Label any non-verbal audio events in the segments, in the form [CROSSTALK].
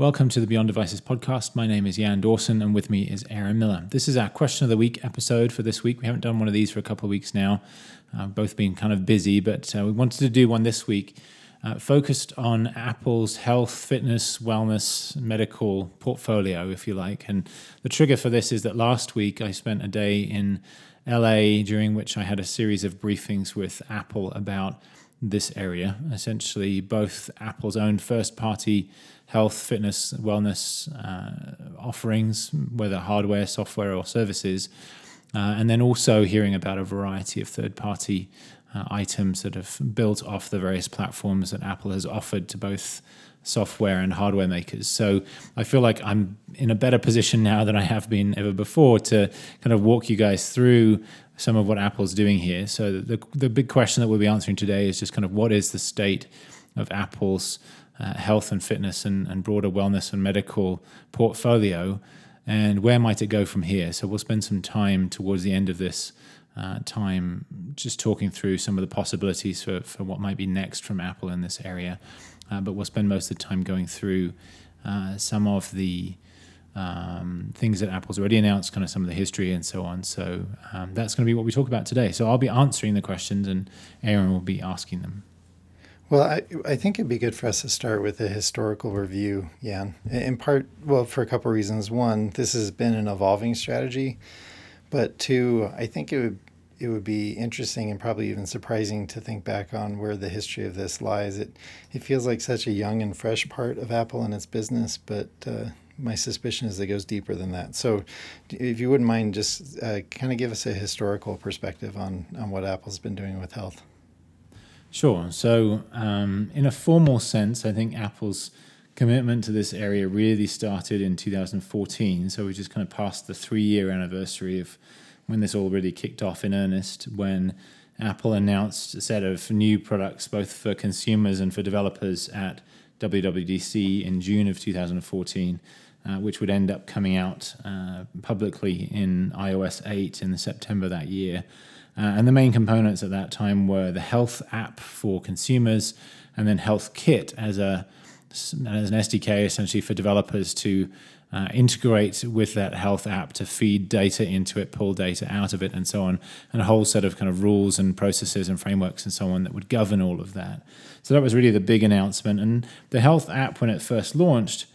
Welcome to the Beyond Devices podcast. My name is Jan Dawson, and with me is Aaron Miller. This is our question of the week episode for this week. We haven't done one of these for a couple of weeks now. Uh, both been kind of busy, but uh, we wanted to do one this week uh, focused on Apple's health, fitness, wellness, medical portfolio, if you like. And the trigger for this is that last week I spent a day in LA during which I had a series of briefings with Apple about this area. Essentially, both Apple's own first party health, fitness, wellness uh, offerings, whether hardware, software, or services. Uh, and then also hearing about a variety of third party uh, items that have built off the various platforms that Apple has offered to both software and hardware makers. So I feel like I'm in a better position now than I have been ever before to kind of walk you guys through some of what Apple's doing here. So the the big question that we'll be answering today is just kind of what is the state of Apple's uh, health and fitness and, and broader wellness and medical portfolio, and where might it go from here? So we'll spend some time towards the end of this uh, time just talking through some of the possibilities for, for what might be next from Apple in this area. Uh, but we'll spend most of the time going through uh, some of the um, things that Apple's already announced, kind of some of the history and so on. So um, that's going to be what we talk about today. So I'll be answering the questions and Aaron will be asking them. Well, I, I think it'd be good for us to start with a historical review, Jan. In part, well, for a couple of reasons. One, this has been an evolving strategy, but two, I think it would it would be interesting and probably even surprising to think back on where the history of this lies. It it feels like such a young and fresh part of Apple and its business, but uh, my suspicion is it goes deeper than that. So, if you wouldn't mind, just uh, kind of give us a historical perspective on on what Apple's been doing with health. Sure. So, um, in a formal sense, I think Apple's commitment to this area really started in 2014. So, we just kind of passed the three year anniversary of when this all really kicked off in earnest, when Apple announced a set of new products, both for consumers and for developers, at WWDC in June of 2014. Uh, which would end up coming out uh, publicly in iOS 8 in September that year. Uh, and the main components at that time were the Health app for consumers, and then Health Kit as a as an SDK essentially for developers to uh, integrate with that health app to feed data into it, pull data out of it, and so on, and a whole set of kind of rules and processes and frameworks and so on that would govern all of that. So that was really the big announcement. And the health app, when it first launched,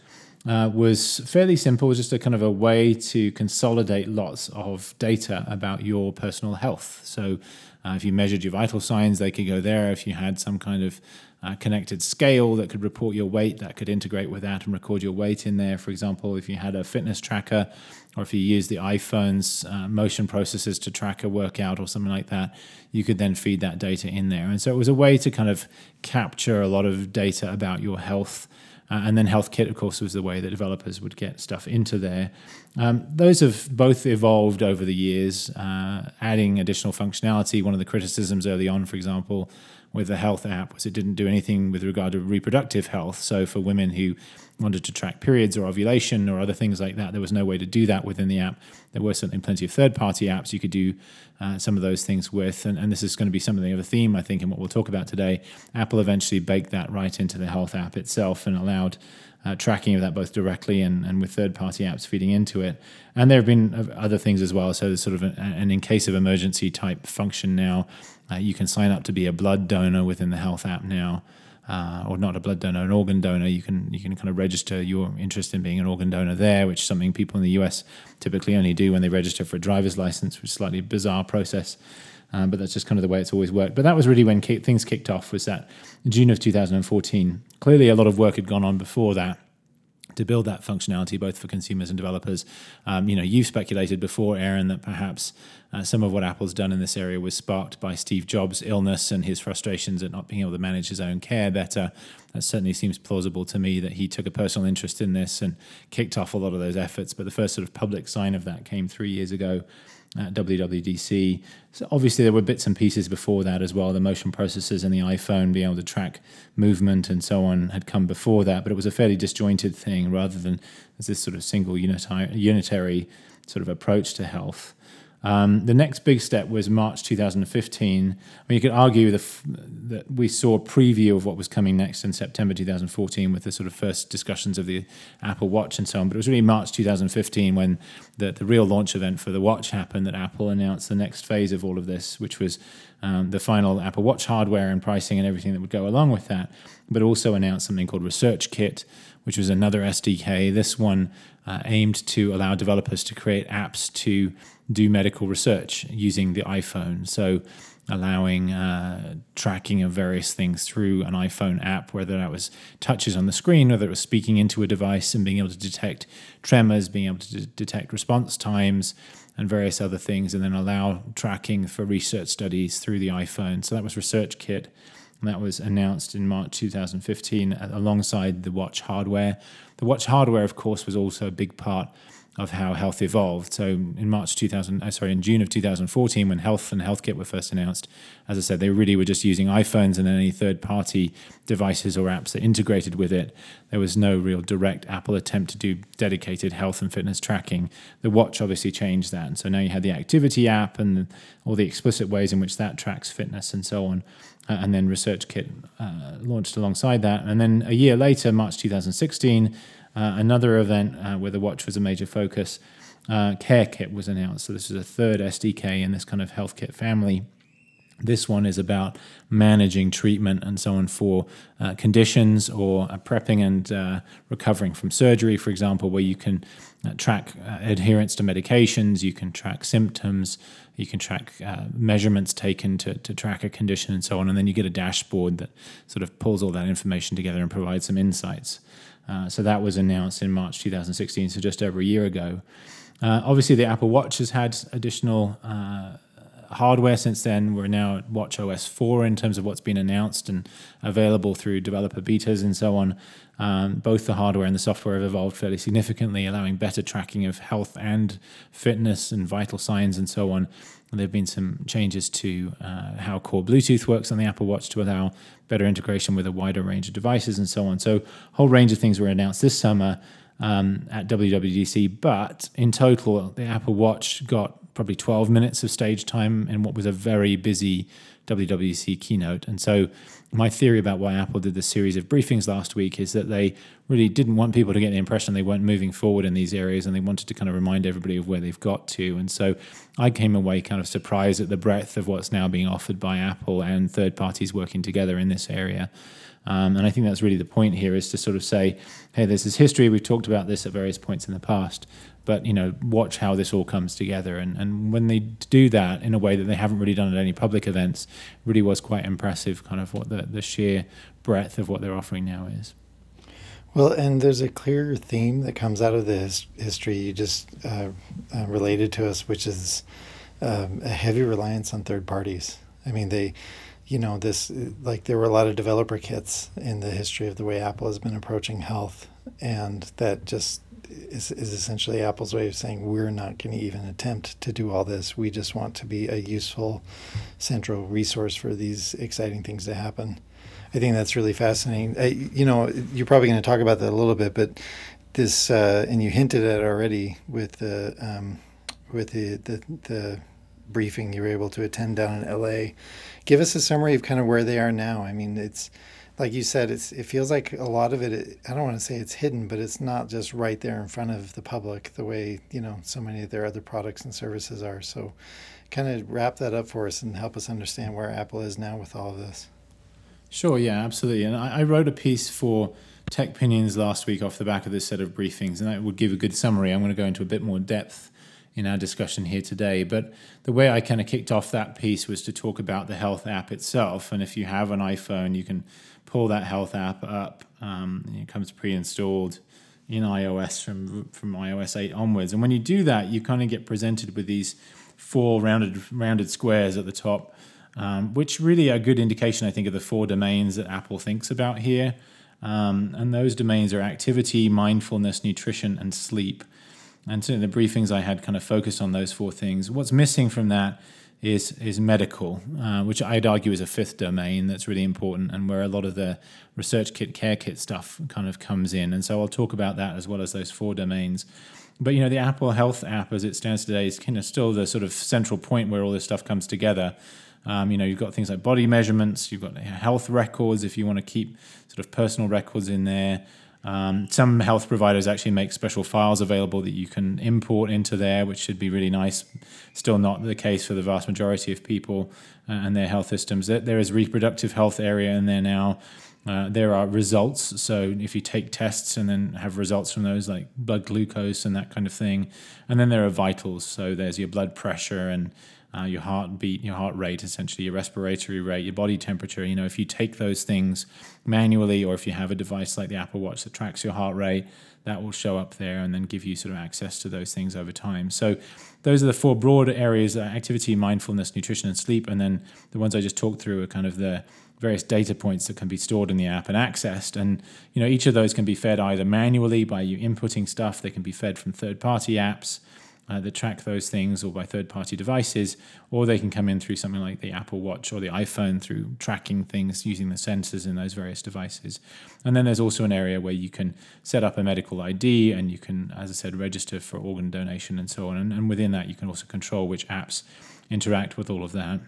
uh, was fairly simple, just a kind of a way to consolidate lots of data about your personal health. So, uh, if you measured your vital signs, they could go there. If you had some kind of uh, connected scale that could report your weight, that could integrate with that and record your weight in there. For example, if you had a fitness tracker, or if you use the iPhone's uh, motion processors to track a workout or something like that, you could then feed that data in there. And so it was a way to kind of capture a lot of data about your health uh, and then HealthKit, of course, was the way that developers would get stuff into there. Um, those have both evolved over the years, uh, adding additional functionality. One of the criticisms early on, for example, with the health app was it didn't do anything with regard to reproductive health. So for women who wanted to track periods or ovulation or other things like that, there was no way to do that within the app. There were certainly plenty of third-party apps you could do uh, some of those things with, and, and this is going to be something of a theme, I think, in what we'll talk about today. Apple eventually baked that right into the health app itself and allowed uh, tracking of that both directly and, and with third party apps feeding into it. And there have been other things as well. So there's sort of an, an in case of emergency type function now. Uh, you can sign up to be a blood donor within the health app now. Uh, or not a blood donor, an organ donor, you can you can kind of register your interest in being an organ donor there, which is something people in the US typically only do when they register for a driver's license, which is a slightly bizarre process. Um, but that's just kind of the way it's always worked. But that was really when ki- things kicked off. Was that June of 2014? Clearly, a lot of work had gone on before that to build that functionality, both for consumers and developers. Um, you know, you've speculated before, Aaron, that perhaps uh, some of what Apple's done in this area was sparked by Steve Jobs' illness and his frustrations at not being able to manage his own care better. That certainly seems plausible to me that he took a personal interest in this and kicked off a lot of those efforts. But the first sort of public sign of that came three years ago at WWDC. So obviously there were bits and pieces before that as well. The motion processors and the iPhone being able to track movement and so on had come before that, but it was a fairly disjointed thing rather than as this sort of single unitary, unitary sort of approach to health. Um, the next big step was March 2015. I mean, you could argue f- that we saw a preview of what was coming next in September 2014 with the sort of first discussions of the Apple Watch and so on. But it was really March 2015 when the, the real launch event for the watch happened that Apple announced the next phase of all of this, which was um, the final Apple Watch hardware and pricing and everything that would go along with that, but also announced something called Research Kit, which was another SDK. This one uh, aimed to allow developers to create apps to do medical research using the iPhone. So, allowing uh, tracking of various things through an iPhone app, whether that was touches on the screen, whether it was speaking into a device and being able to detect tremors, being able to d- detect response times, and various other things, and then allow tracking for research studies through the iPhone. So, that was Research Kit. And that was announced in March 2015 alongside the watch hardware. The watch hardware, of course, was also a big part of how health evolved. So in March 2000, uh, sorry, in June of 2014, when Health and HealthKit were first announced, as I said, they really were just using iPhones and any third-party devices or apps that integrated with it. There was no real direct Apple attempt to do dedicated health and fitness tracking. The watch obviously changed that, and so now you had the activity app and all the explicit ways in which that tracks fitness and so on. Uh, and then ResearchKit uh, launched alongside that. And then a year later, March 2016 uh, another event uh, where the watch was a major focus, uh, CareKit was announced. So this is a third SDK in this kind of health kit family. This one is about managing treatment and so on for uh, conditions or uh, prepping and uh, recovering from surgery, for example, where you can uh, track uh, adherence to medications, you can track symptoms, you can track uh, measurements taken to, to track a condition and so on. And then you get a dashboard that sort of pulls all that information together and provides some insights. Uh, so that was announced in March 2016, so just over a year ago. Uh, obviously, the Apple Watch has had additional uh, hardware since then. We're now at Watch OS 4 in terms of what's been announced and available through developer betas and so on. Um, both the hardware and the software have evolved fairly significantly, allowing better tracking of health and fitness and vital signs and so on. And there have been some changes to uh, how core Bluetooth works on the Apple Watch to allow better integration with a wider range of devices and so on. So, a whole range of things were announced this summer um, at WWDC. But in total, the Apple Watch got probably 12 minutes of stage time in what was a very busy WWDC keynote. And so, my theory about why Apple did this series of briefings last week is that they really didn't want people to get the impression they weren't moving forward in these areas and they wanted to kind of remind everybody of where they've got to. And so, I came away kind of surprised at the breadth of what's now being offered by Apple and third parties working together in this area. Um, and I think that's really the point here is to sort of say, hey, this history. We've talked about this at various points in the past, but you know, watch how this all comes together. And and when they do that in a way that they haven't really done at any public events, really was quite impressive. Kind of what the the sheer breadth of what they're offering now is. Well, and there's a clear theme that comes out of the his, history you just uh, uh, related to us, which is um, a heavy reliance on third parties. I mean, they you know this like there were a lot of developer kits in the history of the way apple has been approaching health and that just is, is essentially apple's way of saying we're not going to even attempt to do all this we just want to be a useful central resource for these exciting things to happen i think that's really fascinating I, you know you're probably going to talk about that a little bit but this uh, and you hinted at it already with the um, with the, the the briefing you were able to attend down in LA. Give us a summary of kind of where they are now. I mean, it's like you said, it's it feels like a lot of it. I don't want to say it's hidden, but it's not just right there in front of the public the way you know so many of their other products and services are. So, kind of wrap that up for us and help us understand where Apple is now with all of this. Sure. Yeah. Absolutely. And I, I wrote a piece for. Tech TechPinions last week off the back of this set of briefings, and that would give a good summary. I'm going to go into a bit more depth in our discussion here today. But the way I kind of kicked off that piece was to talk about the health app itself. And if you have an iPhone, you can pull that health app up. Um, it comes pre-installed in iOS from from iOS 8 onwards. And when you do that, you kind of get presented with these four rounded rounded squares at the top, um, which really are a good indication, I think, of the four domains that Apple thinks about here. Um, and those domains are activity, mindfulness, nutrition, and sleep. And certainly the briefings I had kind of focused on those four things. What's missing from that is is medical, uh, which I'd argue is a fifth domain that's really important, and where a lot of the research kit, care kit stuff kind of comes in. And so I'll talk about that as well as those four domains. But you know, the Apple Health app, as it stands today, is kind of still the sort of central point where all this stuff comes together. Um, you know, you've got things like body measurements, you've got health records if you want to keep sort of personal records in there. Um, some health providers actually make special files available that you can import into there, which should be really nice. Still not the case for the vast majority of people uh, and their health systems. There is reproductive health area in there now. Uh, there are results. So if you take tests and then have results from those, like blood glucose and that kind of thing, and then there are vitals. So there's your blood pressure and uh, your heartbeat, your heart rate, essentially your respiratory rate, your body temperature. You know, if you take those things manually, or if you have a device like the Apple Watch that tracks your heart rate, that will show up there and then give you sort of access to those things over time. So those are the four broad areas: uh, activity, mindfulness, nutrition, and sleep. And then the ones I just talked through are kind of the various data points that can be stored in the app and accessed. And you know, each of those can be fed either manually by you inputting stuff. They can be fed from third-party apps uh, that track those things, or by third-party devices, or they can come in through something like the Apple Watch or the iPhone through tracking things using the sensors in those various devices. And then there's also an area where you can set up a medical ID, and you can, as I said, register for organ donation and so on. And, and within that, you can also control which apps interact with all of that.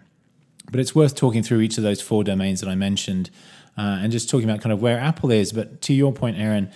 But it's worth talking through each of those four domains that I mentioned uh, and just talking about kind of where Apple is. But to your point, Aaron,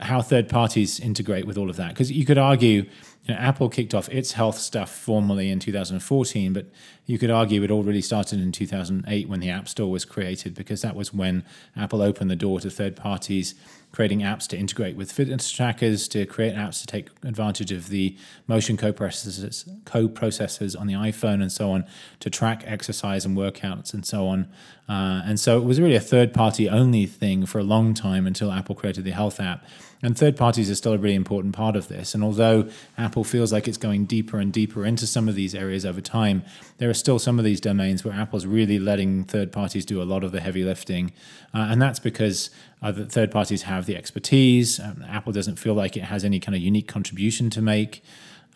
how third parties integrate with all of that. Because you could argue you know, Apple kicked off its health stuff formally in 2014, but you could argue it all really started in 2008 when the App Store was created, because that was when Apple opened the door to third parties creating apps to integrate with fitness trackers, to create apps to take advantage of the motion co-processors, co-processors on the iPhone and so on, to track exercise and workouts and so on. Uh, and so it was really a third-party only thing for a long time until Apple created the Health app. And third parties are still a really important part of this. And although Apple feels like it's going deeper and deeper into some of these areas over time, there are still some of these domains where Apple's really letting third parties do a lot of the heavy lifting. Uh, and that's because uh, third parties have the expertise. Um, Apple doesn't feel like it has any kind of unique contribution to make.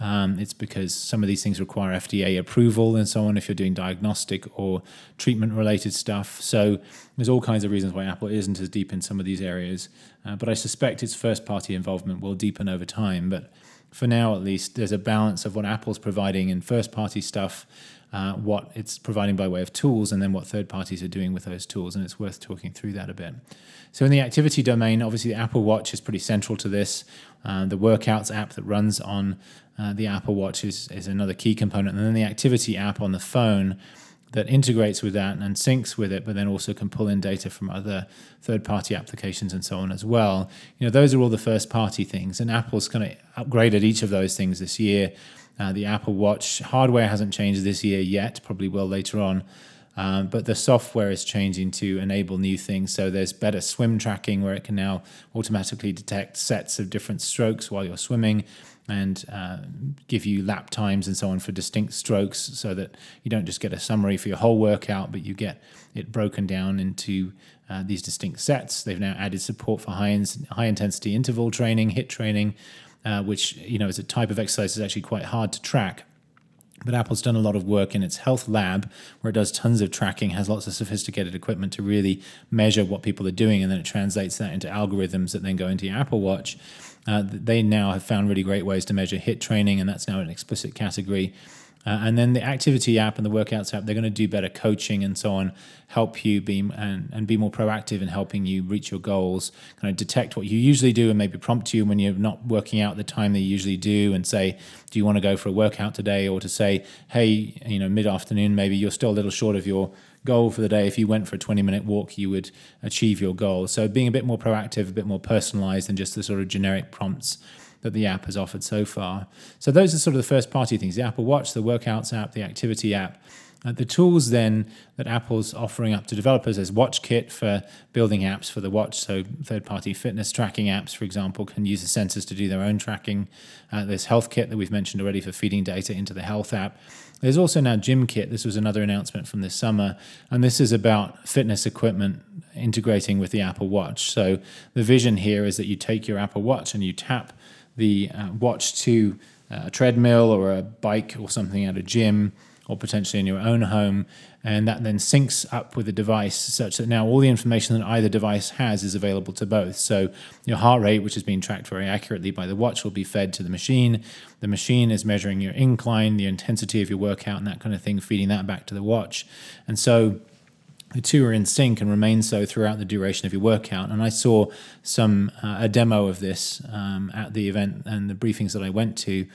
Um, it's because some of these things require FDA approval and so on if you're doing diagnostic or treatment related stuff. So there's all kinds of reasons why Apple isn't as deep in some of these areas. Uh, but I suspect its first party involvement will deepen over time. But for now, at least, there's a balance of what Apple's providing in first party stuff, uh, what it's providing by way of tools, and then what third parties are doing with those tools. And it's worth talking through that a bit. So, in the activity domain, obviously, the Apple Watch is pretty central to this. Uh, the Workouts app that runs on uh, the Apple Watch is, is another key component. And then the activity app on the phone that integrates with that and syncs with it, but then also can pull in data from other third party applications and so on as well. You know, those are all the first party things. And Apple's kind of upgraded each of those things this year. Uh, the Apple Watch hardware hasn't changed this year yet, probably will later on. Um, but the software is changing to enable new things. So there's better swim tracking where it can now automatically detect sets of different strokes while you're swimming and uh, give you lap times and so on for distinct strokes so that you don't just get a summary for your whole workout, but you get it broken down into uh, these distinct sets. They've now added support for high, in- high intensity interval training, HIIT training, uh, which you know is a type of exercise that's actually quite hard to track. But Apple's done a lot of work in its health lab where it does tons of tracking, has lots of sophisticated equipment to really measure what people are doing, and then it translates that into algorithms that then go into your Apple Watch. Uh, they now have found really great ways to measure HIIT training, and that's now an explicit category. Uh, and then the activity app and the workouts app, they're going to do better coaching and so on, help you be and, and be more proactive in helping you reach your goals, kind of detect what you usually do and maybe prompt you when you're not working out the time they usually do and say, do you want to go for a workout today? Or to say, hey, you know, mid afternoon, maybe you're still a little short of your goal for the day. If you went for a 20 minute walk, you would achieve your goal. So being a bit more proactive, a bit more personalized than just the sort of generic prompts that the app has offered so far. So those are sort of the first party things the Apple Watch, the Workouts app, the Activity app. Uh, the tools then that Apple's offering up to developers is WatchKit for building apps for the watch. So third party fitness tracking apps, for example, can use the sensors to do their own tracking. Uh, there's HealthKit that we've mentioned already for feeding data into the Health app. There's also now GymKit. This was another announcement from this summer, and this is about fitness equipment integrating with the Apple Watch. So the vision here is that you take your Apple Watch and you tap the uh, watch to a treadmill or a bike or something at a gym or potentially in your own home. And that then syncs up with the device such that now all the information that either device has is available to both. So your heart rate, which is being tracked very accurately by the watch, will be fed to the machine. The machine is measuring your incline, the intensity of your workout, and that kind of thing, feeding that back to the watch. And so the two are in sync and remain so throughout the duration of your workout. And I saw some uh, a demo of this um, at the event and the briefings that I went to.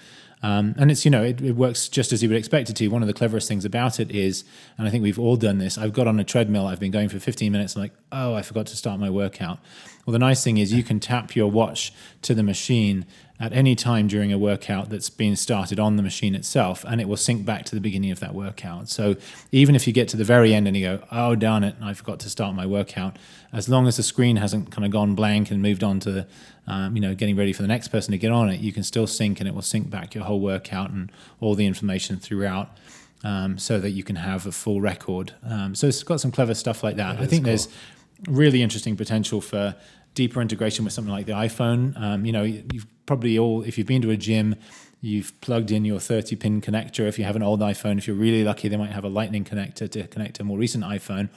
Um, and it's you know it, it, works just as you would expect it to. One of the cleverest things about it is, and I think we've all done this. I've got on a treadmill. I've been going for 15 minutes. I'm like, oh, I forgot to start my workout. Well, the nice thing is you can tap your watch to the machine at any time during a workout that's been started on the machine itself, and it will sync back to the beginning of that workout. So even if you get to the very end and you go, oh, darn it, I forgot to start my workout, as long as the screen hasn't kind of gone blank and moved on to, um, you know, getting ready for the next person to get on it, you can still sync and it will sync back your whole workout and all the information throughout. Um, so that you can have a full record. Um, so it's got some clever stuff like that. that I think cool. there's really interesting potential for deeper integration with something like the iPhone. Um, you know, you've probably all, if you've been to a gym, you've plugged in your 30 pin connector. If you have an old iPhone, if you're really lucky, they might have a lightning connector to connect a more recent iPhone.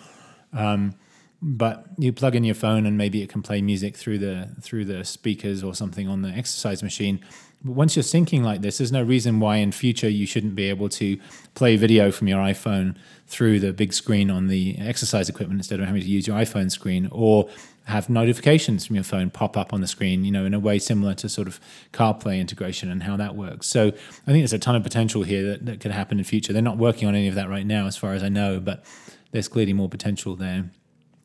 Um, but you plug in your phone and maybe it can play music through the through the speakers or something on the exercise machine. But once you're syncing like this, there's no reason why in future you shouldn't be able to play video from your iPhone through the big screen on the exercise equipment instead of having to use your iPhone screen, or have notifications from your phone pop up on the screen, you know, in a way similar to sort of CarPlay integration and how that works. So I think there's a ton of potential here that, that could happen in future. They're not working on any of that right now, as far as I know, but there's clearly more potential there.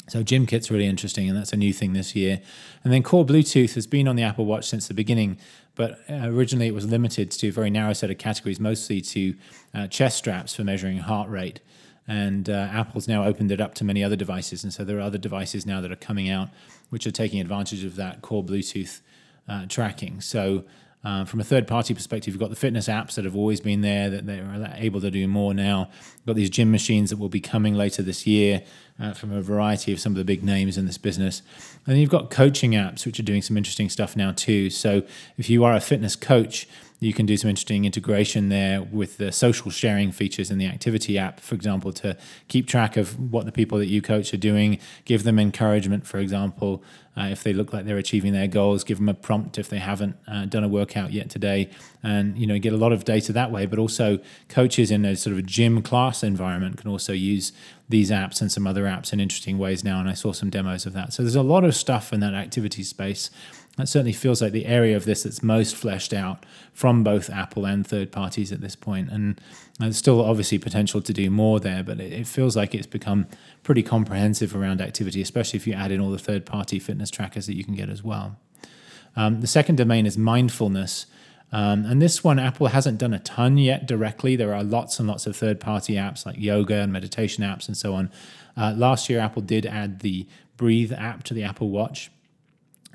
So gym kit's really interesting, and that's a new thing this year. And then Core Bluetooth has been on the Apple Watch since the beginning, but uh, originally it was limited to a very narrow set of categories, mostly to uh, chest straps for measuring heart rate and uh, Apple's now opened it up to many other devices, and so there are other devices now that are coming out which are taking advantage of that core Bluetooth uh, tracking. So. Uh, from a third party perspective, you've got the fitness apps that have always been there, that they're able to do more now. You've got these gym machines that will be coming later this year uh, from a variety of some of the big names in this business. And then you've got coaching apps, which are doing some interesting stuff now too. So if you are a fitness coach, you can do some interesting integration there with the social sharing features in the activity app, for example, to keep track of what the people that you coach are doing, give them encouragement, for example, uh, if they look like they're achieving their goals, give them a prompt if they haven't uh, done a workout yet today, and you know get a lot of data that way. But also, coaches in a sort of a gym class environment can also use these apps and some other apps in interesting ways now. And I saw some demos of that. So there's a lot of stuff in that activity space that certainly feels like the area of this that's most fleshed out from both Apple and third parties at this point. And there's still obviously potential to do more there, but it, feels like it's become pretty comprehensive around activity, especially if you add in all the third party fitness trackers that you can get as well. Um, the second domain is mindfulness. Um, and this one, Apple hasn't done a ton yet directly. There are lots and lots of third party apps like yoga and meditation apps and so on. Uh, last year, Apple did add the Breathe app to the Apple Watch.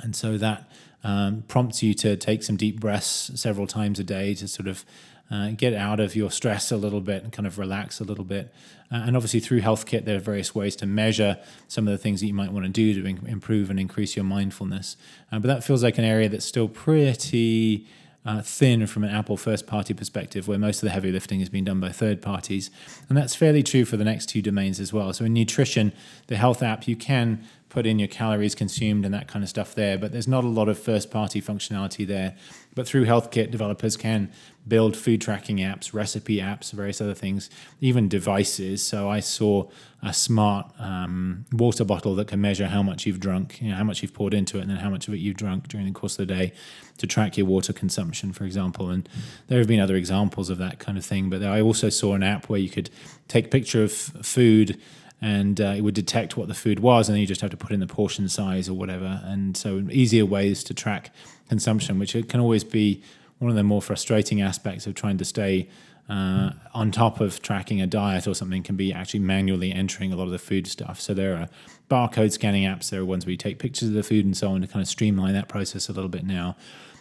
And so that um, prompts you to take some deep breaths several times a day to sort of uh, get out of your stress a little bit and kind of relax a little bit. Uh, and obviously, through HealthKit, there are various ways to measure some of the things that you might want to do to in- improve and increase your mindfulness. Uh, but that feels like an area that's still pretty uh, thin from an Apple first party perspective, where most of the heavy lifting has been done by third parties. And that's fairly true for the next two domains as well. So in nutrition, the health app, you can put in your calories consumed and that kind of stuff there, but there's not a lot of first party functionality there. But through HealthKit, developers can build food tracking apps, recipe apps, various other things, even devices. So I saw a smart um, water bottle that can measure how much you've drunk, you know, how much you've poured into it, and then how much of it you've drunk during the course of the day to track your water consumption, for example. And there have been other examples of that kind of thing. But I also saw an app where you could take picture of food and uh, it would detect what the food was, and then you just have to put in the portion size or whatever. And so, easier ways to track consumption, which can always be one of the more frustrating aspects of trying to stay uh, on top of tracking a diet or something, can be actually manually entering a lot of the food stuff. So, there are barcode scanning apps, there are ones where you take pictures of the food and so on to kind of streamline that process a little bit now.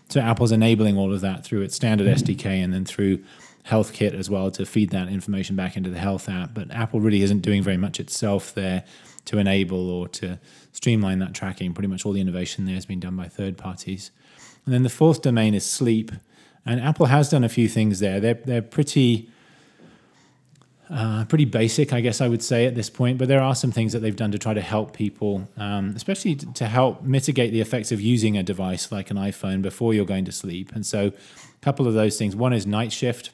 So, Apple's enabling all of that through its standard SDK and then through HealthKit as well to feed that information back into the health app. But Apple really isn't doing very much itself there to enable or to streamline that tracking. Pretty much all the innovation there has been done by third parties. And then the fourth domain is sleep. And Apple has done a few things there. They're, they're pretty uh, pretty basic, I guess I would say at this point. But there are some things that they've done to try to help people, um, especially to help mitigate the effects of using a device like an iPhone before you're going to sleep. And so, a couple of those things. One is night shift,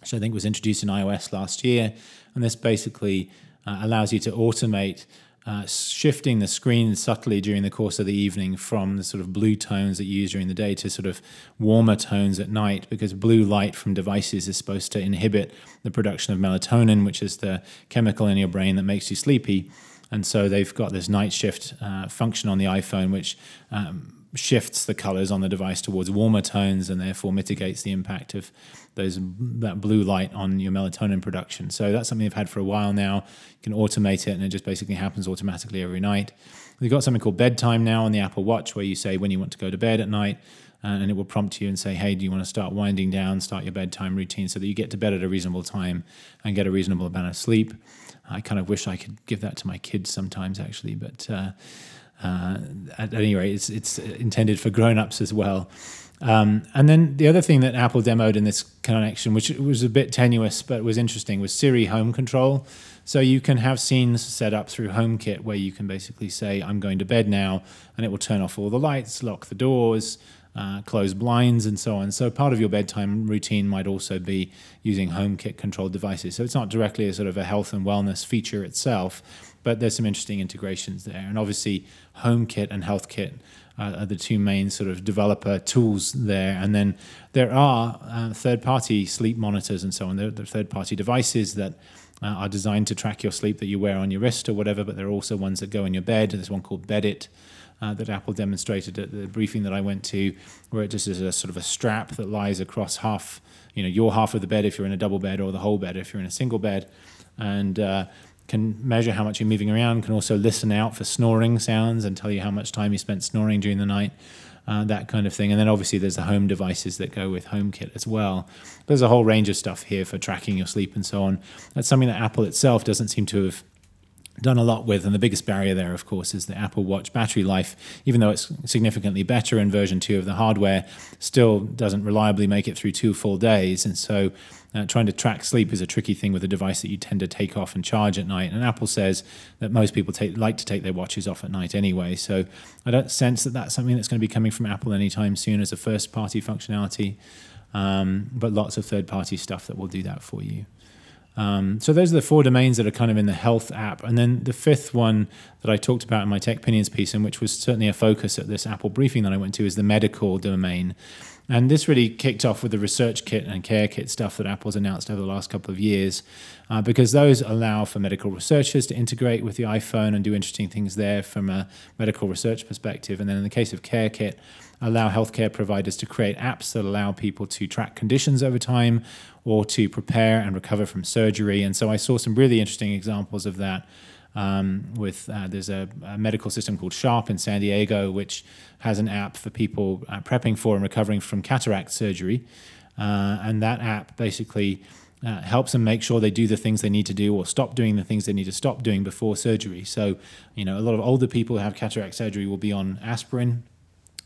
which I think was introduced in iOS last year, and this basically uh, allows you to automate uh, shifting the screen subtly during the course of the evening from the sort of blue tones that you use during the day to sort of warmer tones at night because blue light from devices is supposed to inhibit the production of melatonin, which is the chemical in your brain that makes you sleepy. And so they've got this night shift uh, function on the iPhone, which um, shifts the colors on the device towards warmer tones and therefore mitigates the impact of those that blue light on your melatonin production. So that's something they've had for a while now. You can automate it and it just basically happens automatically every night. We've got something called bedtime now on the Apple Watch where you say when you want to go to bed at night uh, and it will prompt you and say, hey, do you want to start winding down, start your bedtime routine so that you get to bed at a reasonable time and get a reasonable amount of sleep. I kind of wish I could give that to my kids sometimes, actually, but uh, uh, at any rate, it's, it's intended for grown-ups as well. Um, and then the other thing that Apple demoed in this connection, which was a bit tenuous but was interesting, was Siri Home Control. So you can have scenes set up through HomeKit where you can basically say, "I'm going to bed now," and it will turn off all the lights, lock the doors, uh, close blinds, and so on. So part of your bedtime routine might also be using HomeKit controlled devices. So it's not directly a sort of a health and wellness feature itself, but there's some interesting integrations there. And obviously, HomeKit and HealthKit uh, are the two main sort of developer tools there. And then there are uh, third-party sleep monitors and so on. There are third-party devices that uh, are designed to track your sleep that you wear on your wrist or whatever. But there are also ones that go in your bed. There's one called Beddit. Uh, that Apple demonstrated at the briefing that I went to, where it just is a sort of a strap that lies across half, you know, your half of the bed if you're in a double bed, or the whole bed if you're in a single bed, and uh, can measure how much you're moving around, can also listen out for snoring sounds and tell you how much time you spent snoring during the night, uh, that kind of thing. And then obviously there's the home devices that go with HomeKit as well. There's a whole range of stuff here for tracking your sleep and so on. That's something that Apple itself doesn't seem to have done a lot with. And the biggest barrier there, of course, is the Apple Watch battery life. Even though it's significantly better in version 2 of the hardware, still doesn't reliably make it through two full days. And so uh, trying to track sleep is a tricky thing with a device that you tend to take off and charge at night. And Apple says that most people take, like to take their watches off at night anyway. So I don't sense that that's something that's going to be coming from Apple anytime soon as a first party functionality. Um, but lots of third party stuff that will do that for you. Um, so those are the four domains that are kind of in the health app. And then the fifth one that I talked about in my Techpinions piece, and which was certainly a focus at this Apple briefing that I went to, is the medical domain. And this really kicked off with the research kit and care kit stuff that Apple's announced over the last couple of years, uh, because those allow for medical researchers to integrate with the iPhone and do interesting things there from a medical research perspective. And then in the case of Care Kit, allow healthcare providers to create apps that allow people to track conditions over time or to prepare and recover from surgery. And so I saw some really interesting examples of that um, with uh, there's a, a, medical system called Sharp in San Diego, which has an app for people uh, prepping for and recovering from cataract surgery. Uh, and that app basically uh, helps them make sure they do the things they need to do or stop doing the things they need to stop doing before surgery. So, you know, a lot of older people who have cataract surgery will be on aspirin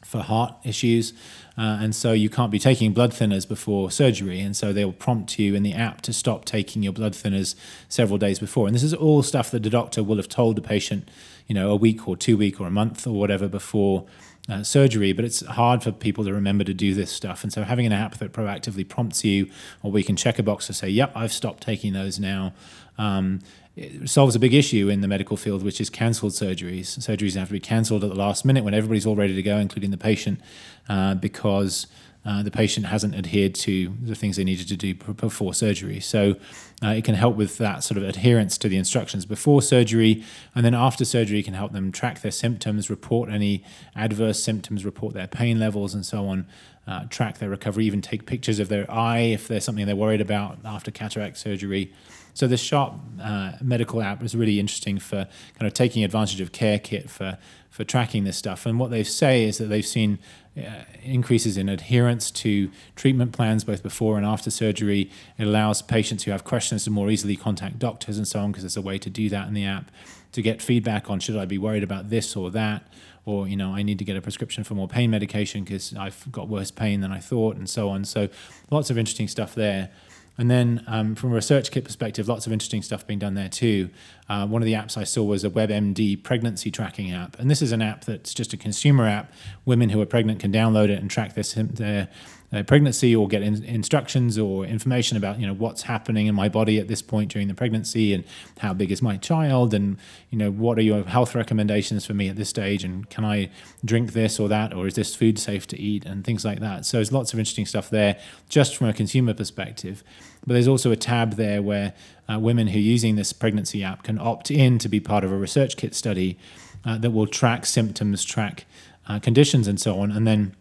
for heart issues. Uh, and so you can't be taking blood thinners before surgery. And so they'll prompt you in the app to stop taking your blood thinners several days before. And this is all stuff that the doctor will have told the patient, you know, a week or two week or a month or whatever before uh, surgery, but it's hard for people to remember to do this stuff. And so having an app that proactively prompts you, or we can check a box to say, yep, I've stopped taking those now, um, it solves a big issue in the medical field, which is cancelled surgeries. Surgeries have to be cancelled at the last minute when everybody's all ready to go, including the patient, uh, because uh, the patient hasn't adhered to the things they needed to do before surgery. So uh, it can help with that sort of adherence to the instructions before surgery. And then after surgery, can help them track their symptoms, report any adverse symptoms, report their pain levels, and so on. Uh, track their recovery, even take pictures of their eye if there's something they're worried about after cataract surgery. So this Sharp uh, medical app is really interesting for kind of taking advantage of CareKit for for tracking this stuff. And what they say is that they've seen uh, increases in adherence to treatment plans both before and after surgery. It allows patients who have questions to more easily contact doctors and so on because there's a way to do that in the app to get feedback on should I be worried about this or that or you know I need to get a prescription for more pain medication because I've got worse pain than I thought and so on. So lots of interesting stuff there. And then um, from a research kit perspective, lots of interesting stuff being done there too. Uh, one of the apps I saw was a WebMD pregnancy tracking app. And this is an app that's just a consumer app. Women who are pregnant can download it and track their, their uh, pregnancy or get in, instructions or information about you know what's happening in my body at this point during the pregnancy and how big is my child and you know what are your health recommendations for me at this stage and can I drink this or that or is this food safe to eat and things like that. So there's lots of interesting stuff there just from a consumer perspective. But there's also a tab there where uh, women who are using this pregnancy app can opt in to be part of a research kit study uh, that will track symptoms, track uh, conditions, and so on, and then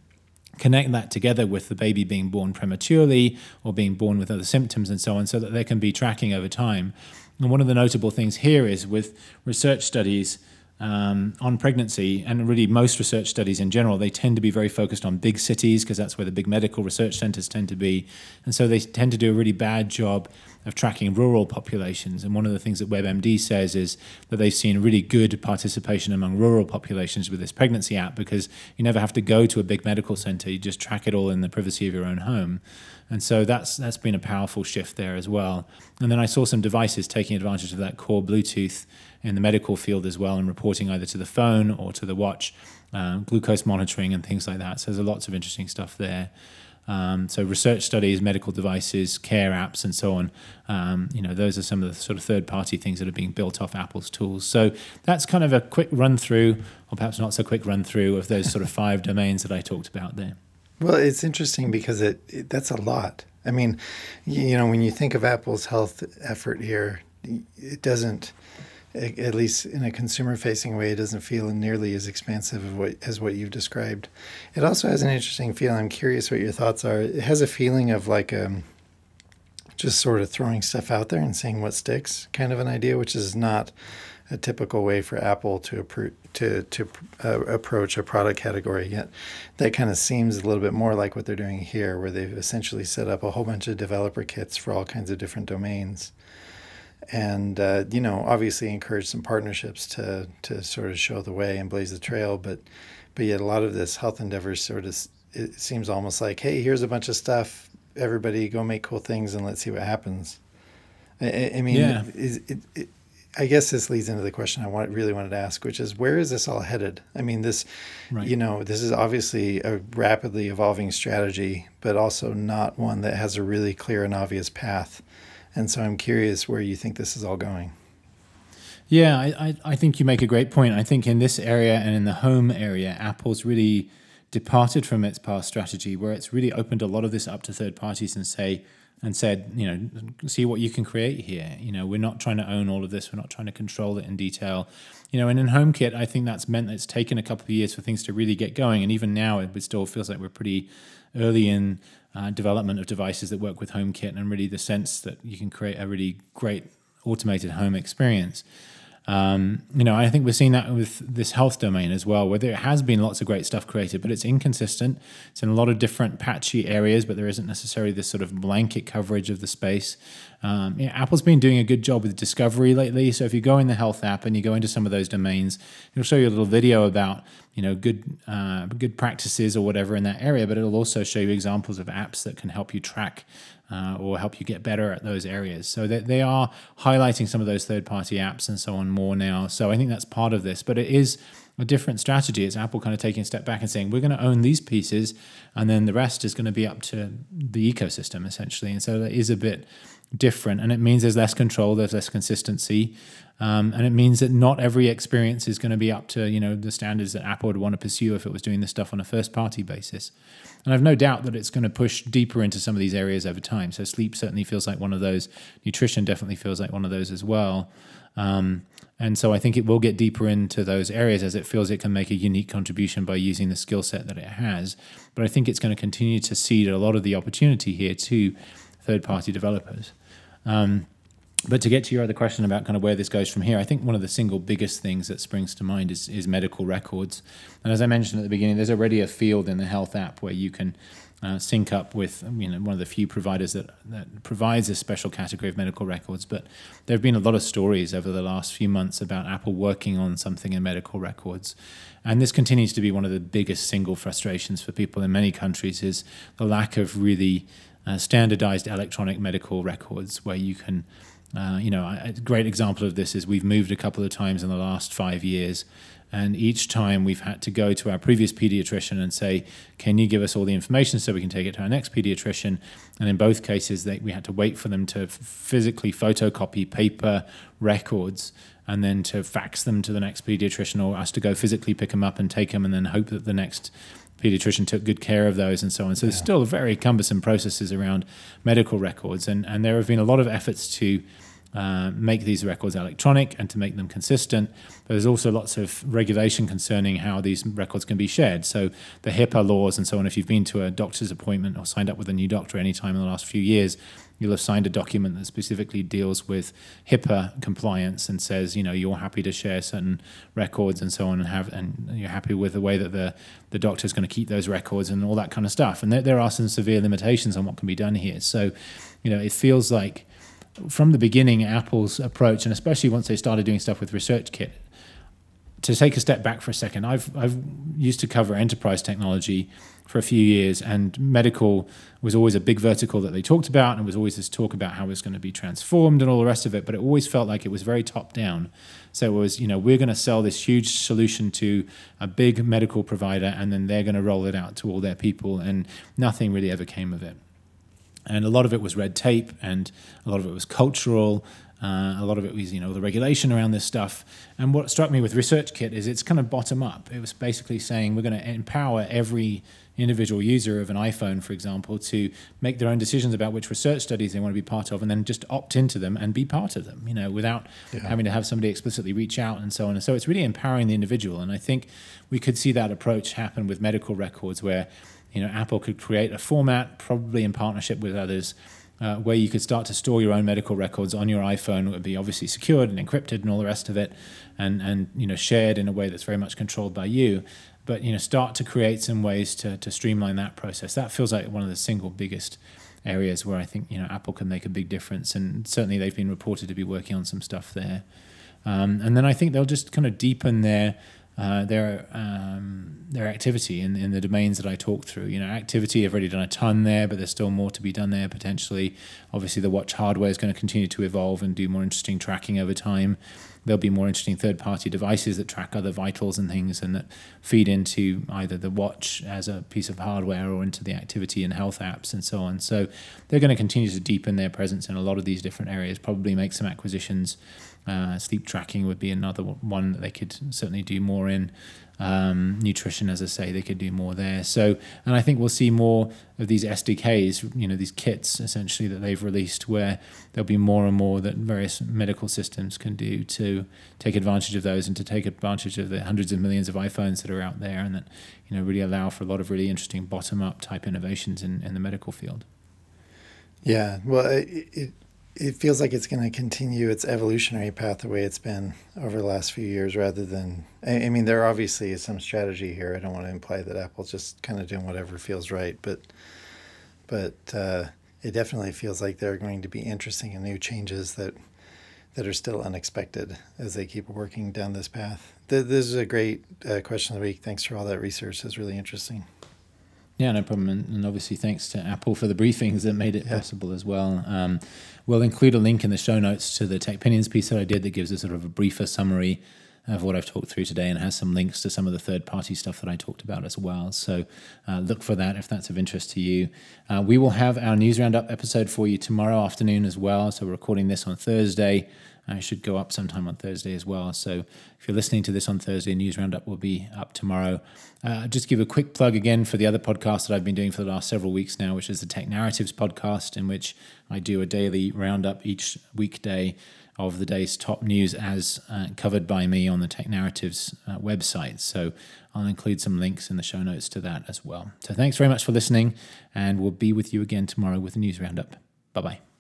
connect that together with the baby being born prematurely or being born with other symptoms and so on, so that there can be tracking over time. And one of the notable things here is with research studies um, on pregnancy, and really most research studies in general, they tend to be very focused on big cities because that's where the big medical research centers tend to be. And so they tend to do a really bad job of tracking rural populations. And one of the things that WebMD says is that they've seen really good participation among rural populations with this pregnancy app because you never have to go to a big medical center. You just track it all in the privacy of your own home. And so that's that's been a powerful shift there as well. And then I saw some devices taking advantage of that core Bluetooth in the medical field as well and reporting either to the phone or to the watch, uh, glucose monitoring and things like that. So there's lots of interesting stuff there. Um, so research studies, medical devices, care apps, and so on. Um, you know, those are some of the sort of third-party things that are being built off Apple's tools. So that's kind of a quick run through, or perhaps not so quick run through of those sort of [LAUGHS] five domains that I talked about there. Well, it's interesting because it, it that's a lot. I mean, you know, when you think of Apple's health effort here, it doesn't at least in a consumer facing way, it doesn't feel nearly as expansive as what, as what you've described. It also has an interesting feel. I'm curious what your thoughts are. It has a feeling of like um, just sort of throwing stuff out there and seeing what sticks kind of an idea, which is not a typical way for Apple to appro- to to uh, approach a product category. Yet that kind of seems a little bit more like what they're doing here, where they've essentially set up a whole bunch of developer kits for all kinds of different domains and uh, you know obviously encourage some partnerships to to sort of show the way and blaze the trail but but yet a lot of this health endeavors sort of it seems almost like hey here's a bunch of stuff everybody go make cool things and let's see what happens i, I mean yeah. is, it, it, I guess this leads into the question I want, really wanted to ask, which is where is this all headed? I mean, this, right. you know, this is obviously a rapidly evolving strategy, but also not one that has a really clear and obvious path. And so I'm curious where you think this is all going. Yeah, I, I think you make a great point. I think in this area and in the home area, Apple's really departed from its past strategy, where it's really opened a lot of this up to third parties and say and said, you know, see what you can create here. You know, we're not trying to own all of this. We're not trying to control it in detail. You know, and in HomeKit, I think that's meant that it's taken a couple of years for things to really get going. And even now, it still feels like we're pretty early in uh, development of devices that work with HomeKit and really the sense that you can create a really great automated home experience. Um, you know, I think we're seeing that with this health domain as well, where there has been lots of great stuff created, but it's inconsistent. It's in a lot of different patchy areas, but there isn't necessarily this sort of blanket coverage of the space. Um, know, Apple's been doing a good job with discovery lately. So if you go in the health app and you go into some of those domains, it'll show you a little video about you know good uh, good practices or whatever in that area, but it'll also show you examples of apps that can help you track uh, or help you get better at those areas. So they, they are highlighting some of those third party apps and so on more now. So I think that's part of this, but it is a different strategy. It's Apple kind of taking a step back and saying, we're going to own these pieces, and then the rest is going to be up to the ecosystem essentially. And so that is a bit different. And it means there's less control, there's less consistency. Um, and it means that not every experience is going to be up to you know the standards that Apple would want to pursue if it was doing this stuff on a first party basis. And I've no doubt that it's going to push deeper into some of these areas over time. So sleep certainly feels like one of those. Nutrition definitely feels like one of those as well. Um, and so I think it will get deeper into those areas as it feels it can make a unique contribution by using the skill set that it has. But I think it's going to continue to seed a lot of the opportunity here to third party developers. Um, but to get to your other question about kind of where this goes from here, I think one of the single biggest things that springs to mind is, is medical records. And as I mentioned at the beginning, there's already a field in the health app where you can uh, sync up with you know one of the few providers that, that provides a special category of medical records. But there have been a lot of stories over the last few months about Apple working on something in medical records. And this continues to be one of the biggest single frustrations for people in many countries is the lack of really uh, standardized electronic medical records where you can. Uh, you know, a great example of this is we've moved a couple of times in the last five years, and each time we've had to go to our previous pediatrician and say, Can you give us all the information so we can take it to our next pediatrician? And in both cases, they, we had to wait for them to physically photocopy paper records and then to fax them to the next pediatrician or us to go physically pick them up and take them and then hope that the next pediatrician took good care of those and so on. So yeah. there's still very cumbersome processes around medical records. And, and there have been a lot of efforts to uh, make these records electronic and to make them consistent. But there's also lots of regulation concerning how these records can be shared. So the HIPAA laws and so on. If you've been to a doctor's appointment or signed up with a new doctor any time in the last few years, you'll have signed a document that specifically deals with HIPAA compliance and says, you know, you're happy to share certain records and so on, and have and you're happy with the way that the the doctor is going to keep those records and all that kind of stuff. And there, there are some severe limitations on what can be done here. So, you know, it feels like from the beginning, Apple's approach, and especially once they started doing stuff with ResearchKit, to take a step back for a second, I've I've used to cover enterprise technology for a few years, and medical was always a big vertical that they talked about, and was always this talk about how it was going to be transformed and all the rest of it. But it always felt like it was very top down. So it was, you know, we're going to sell this huge solution to a big medical provider, and then they're going to roll it out to all their people, and nothing really ever came of it and a lot of it was red tape, and a lot of it was cultural. Uh, a lot of it was, you know, the regulation around this stuff. And what struck me with ResearchKit is it's kind of bottom up. It was basically saying we're going to empower every individual user of an iPhone, for example, to make their own decisions about which research studies they want to be part of, and then just opt into them and be part of them, you know, without yeah. having to have somebody explicitly reach out and so on. And so it's really empowering the individual. And I think we could see that approach happen with medical records where you know, Apple could create a format, probably in partnership with others, uh, where you could start to store your own medical records on your iPhone. It would be obviously secured and encrypted and all the rest of it, and and you know shared in a way that's very much controlled by you. But you know, start to create some ways to to streamline that process. That feels like one of the single biggest areas where I think you know Apple can make a big difference, and certainly they've been reported to be working on some stuff there. Um, and then I think they'll just kind of deepen their uh, their um, their activity in, in the domains that I talked through. You know, activity, I've already done a ton there, but there's still more to be done there potentially. Obviously, the watch hardware is going to continue to evolve and do more interesting tracking over time. There'll be more interesting third party devices that track other vitals and things and that feed into either the watch as a piece of hardware or into the activity and health apps and so on. So they're going to continue to deepen their presence in a lot of these different areas, probably make some acquisitions uh, sleep tracking would be another one that they could certainly do more in. Um, nutrition, as I say, they could do more there. So, and I think we'll see more of these SDKs, you know, these kits essentially that they've released, where there'll be more and more that various medical systems can do to take advantage of those and to take advantage of the hundreds of millions of iPhones that are out there, and that you know really allow for a lot of really interesting bottom-up type innovations in, in the medical field. Yeah, well, it, it it feels like it's going to continue its evolutionary path the way it's been over the last few years rather than I, mean there obviously is some strategy here. I don't want to imply that apple's just kind of doing whatever feels right but but uh, it definitely feels like there are going to be interesting and new changes that that are still unexpected as they keep working down this path. This is a great uh, question of the week. Thanks for all that research. It's really interesting yeah, no problem. And, and, obviously, thanks to Apple for the briefings that made it yeah. possible as well. Um, we'll include a link in the show notes to the TechPinions piece that I did that gives a sort of a briefer summary of what I've talked through today and has some links to some of the third party stuff that I talked about as well. So uh, look for that if that's of interest to you. Uh, we will have our news roundup episode for you tomorrow afternoon as well. So we're recording this on Thursday. I should go up sometime on Thursday as well. So if you're listening to this on Thursday, News Roundup will be up tomorrow. Uh, just give a quick plug again for the other podcast that I've been doing for the last several weeks now, which is the Tech Narratives podcast, in which I do a daily roundup each weekday of the day's top news as uh, covered by me on the Tech Narratives uh, website. So I'll include some links in the show notes to that as well. So thanks very much for listening, and we'll be with you again tomorrow with a news roundup. Bye bye.